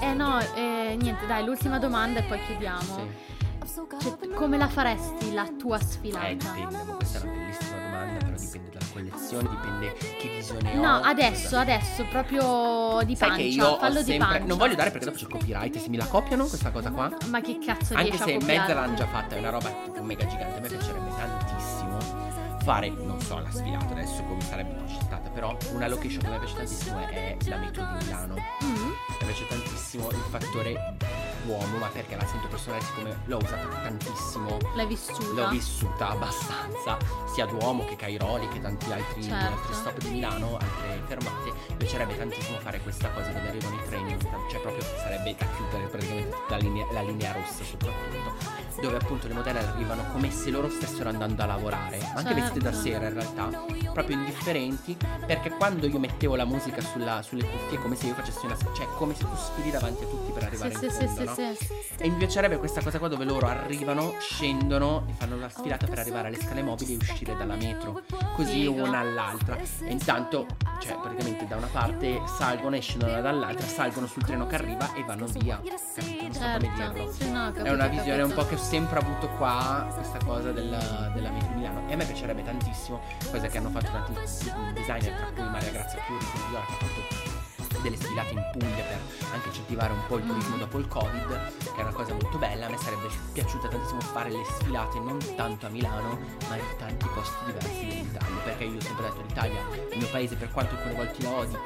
A: Eh no, eh, niente, dai, l'ultima domanda e poi chiudiamo.
B: Sì.
A: Cioè, come la faresti la tua sfilata?
B: Eh, dipende, ma questa è una bellissima domanda, però dipende dalla collezione, dipende che visione ho.
A: No, adesso,
B: cosa-
A: adesso, proprio di
B: Sai
A: pancia.
B: che io
A: fallo di
B: sempre...
A: pancia.
B: Non voglio dare perché dopo c'è il copyright, se mi la copiano questa cosa qua.
A: Ma che cazzo
B: Anche
A: riesci
B: se
A: a copiare?
B: mezza l'hanno già fatta, è una roba mega gigante. A me piacerebbe tantissimo fare, non so, la sfilata adesso come sarebbe progettata, però una location che mi piace tantissimo è la metro di Milano.
A: Mm?
B: Piace tantissimo il fattore uomo, ma perché la sento personale, siccome l'ho usata tantissimo.
A: L'hai vissuta?
B: L'ho vissuta abbastanza, sia Duomo che Cairoli che tanti altri,
A: Certo.
B: altri stop di Milano, altre fermate. Mi piacerebbe tantissimo fare questa cosa dove arrivano i treni, cioè proprio sarebbe da chiudere praticamente tutta la linea, la linea rossa soprattutto, dove appunto le modelle arrivano come se loro stessero andando a lavorare, ma anche
A: Certo.
B: vestite da sera in realtà, proprio indifferenti, perché quando io mettevo la musica sulla- sulle cuffie è come se io facessi una... cioè come se tu sfili davanti a tutti per arrivare
A: Sì,
B: in
A: sì,
B: fondo,
A: sì,
B: no?
A: sì, sì.
B: E mi piacerebbe questa cosa qua dove loro arrivano, scendono e fanno una sfilata per arrivare alle scale mobili e uscire dalla metro. Così una all'altra. E intanto, cioè, praticamente da una parte salgono e scendono dall'altra, salgono sul treno che arriva e vanno via. Capito? Non so come dirlo.
A: Certo. Sì, no, ho
B: È una visione un po' che ho sempre avuto qua, questa cosa della, della metro Milano. E a me piacerebbe tantissimo, cosa che hanno fatto tanti designer, tra cui Maria Grazia Chiuri, che ha fatto delle sfilate in Puglia per anche incentivare un po' il turismo dopo il Covid, che è una cosa molto bella. A me sarebbe piaciuta tantissimo fare le sfilate non tanto a Milano, ma in tanti posti diversi dell'Italia, perché io ho sempre detto l'Italia, il mio paese, per quanto alcune volte la odi,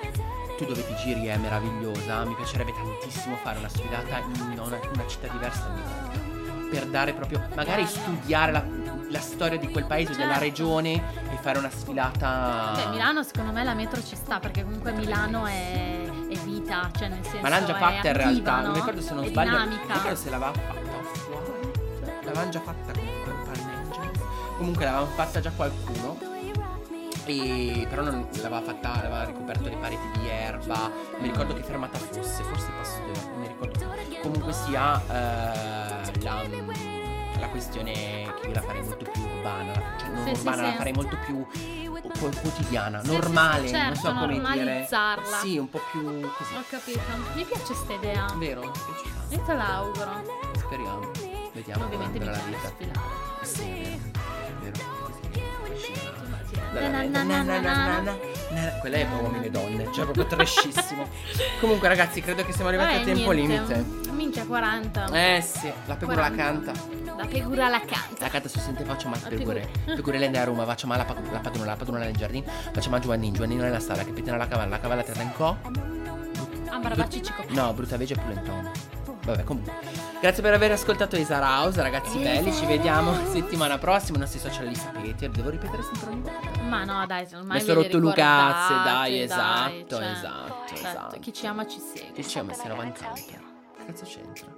B: tu dove ti giri è meravigliosa, mi piacerebbe tantissimo fare una sfilata in una, una città diversa ogni volta. Per dare proprio, magari studiare la, la storia di quel paese o della
A: Certo.
B: regione e fare una sfilata.
A: Beh, Milano secondo me la metro ci sta perché comunque Milano è, è vita, cioè nel senso
B: Ma l'hanno già fatta in realtà,
A: no?
B: non ricordo se non
A: è
B: sbaglio. Non
A: dinamica.
B: ricordo se l'aveva fatta offline. L'avevano già fatta comunque un Angels. Comunque l'avevano fatta già qualcuno. E però non l'aveva fatta, l'aveva ricoperto le pareti di erba. Non mi ricordo che fermata fosse, forse Pasteur, non mi ricordo. Comunque sia eh, la, la questione che io la farei molto più urbana, cioè non
A: Sì, sì,
B: urbana, la
A: sì.
B: farei molto più qu- quotidiana,
A: Sì,
B: normale,
A: sì,
B: non
A: certo,
B: so come dire. Sì, un po' più così.
A: Ho capito. Mi piace questa idea.
B: Vero? Mi piace.
A: Io te l'auguro.
B: Speriamo. Vediamo come
A: Ovviamente
B: andrà la vita.
A: sfilare.
B: Sì, è vero. Quella è per uomini e donne, cioè proprio trashissimo. Comunque ragazzi, credo che siamo arrivati
A: Vabbè,
B: al tempo
A: niente.
B: limite.
A: Minchia 40.
B: Eh sì, la
A: 40.
B: canta.
A: La pegura la canta.
B: La canta su sente facciamo
A: La
B: al pegure. Pegure lei a Roma, facciamo la, pa- la padrona, la padrona nel giardino, facciamo a Giovannino, Giovannino nella sala, capitano la cavalla, la cavalla te in co.
A: Ambra bacci cico.
B: No, brutta vege e pulentone. Vabbè, comunque. Grazie per aver ascoltato Isar House, ragazzi belli. Ci vediamo settimana prossima. I nostri social li sapete. Devo ripetere sempre ogni volta.
A: Ma no, dai, ormai
B: Mi sono rotto Lucazze, dai, esatto,
A: cioè,
B: esatto,
A: certo,
B: esatto.
A: Chi ci ama ci segue.
B: Che ci messo 90 anni? Che cazzo c'entra?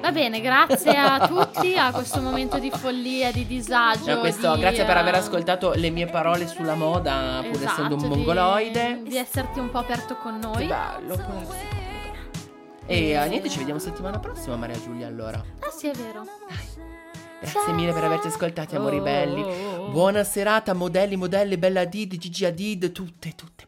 A: Va bene, grazie a tutti a questo momento di follia, di disagio.
B: Questo,
A: di,
B: grazie per aver
A: eh,
B: ascoltato le mie parole sulla moda, pur
A: esatto,
B: essendo un
A: di-
B: mongoloide.
A: Di, esserti un po' aperto con
B: Che
A: noi.
B: bello, può essere. E eh, niente, ci vediamo settimana prossima, Maria Giulia. Allora,
A: Ah, sì, è vero.
B: grazie mille per averci ascoltati, amori
A: Oh,
B: belli. Buona serata, modelli, modelle, Bella Did, Gigi Hadid, tutte, tutte.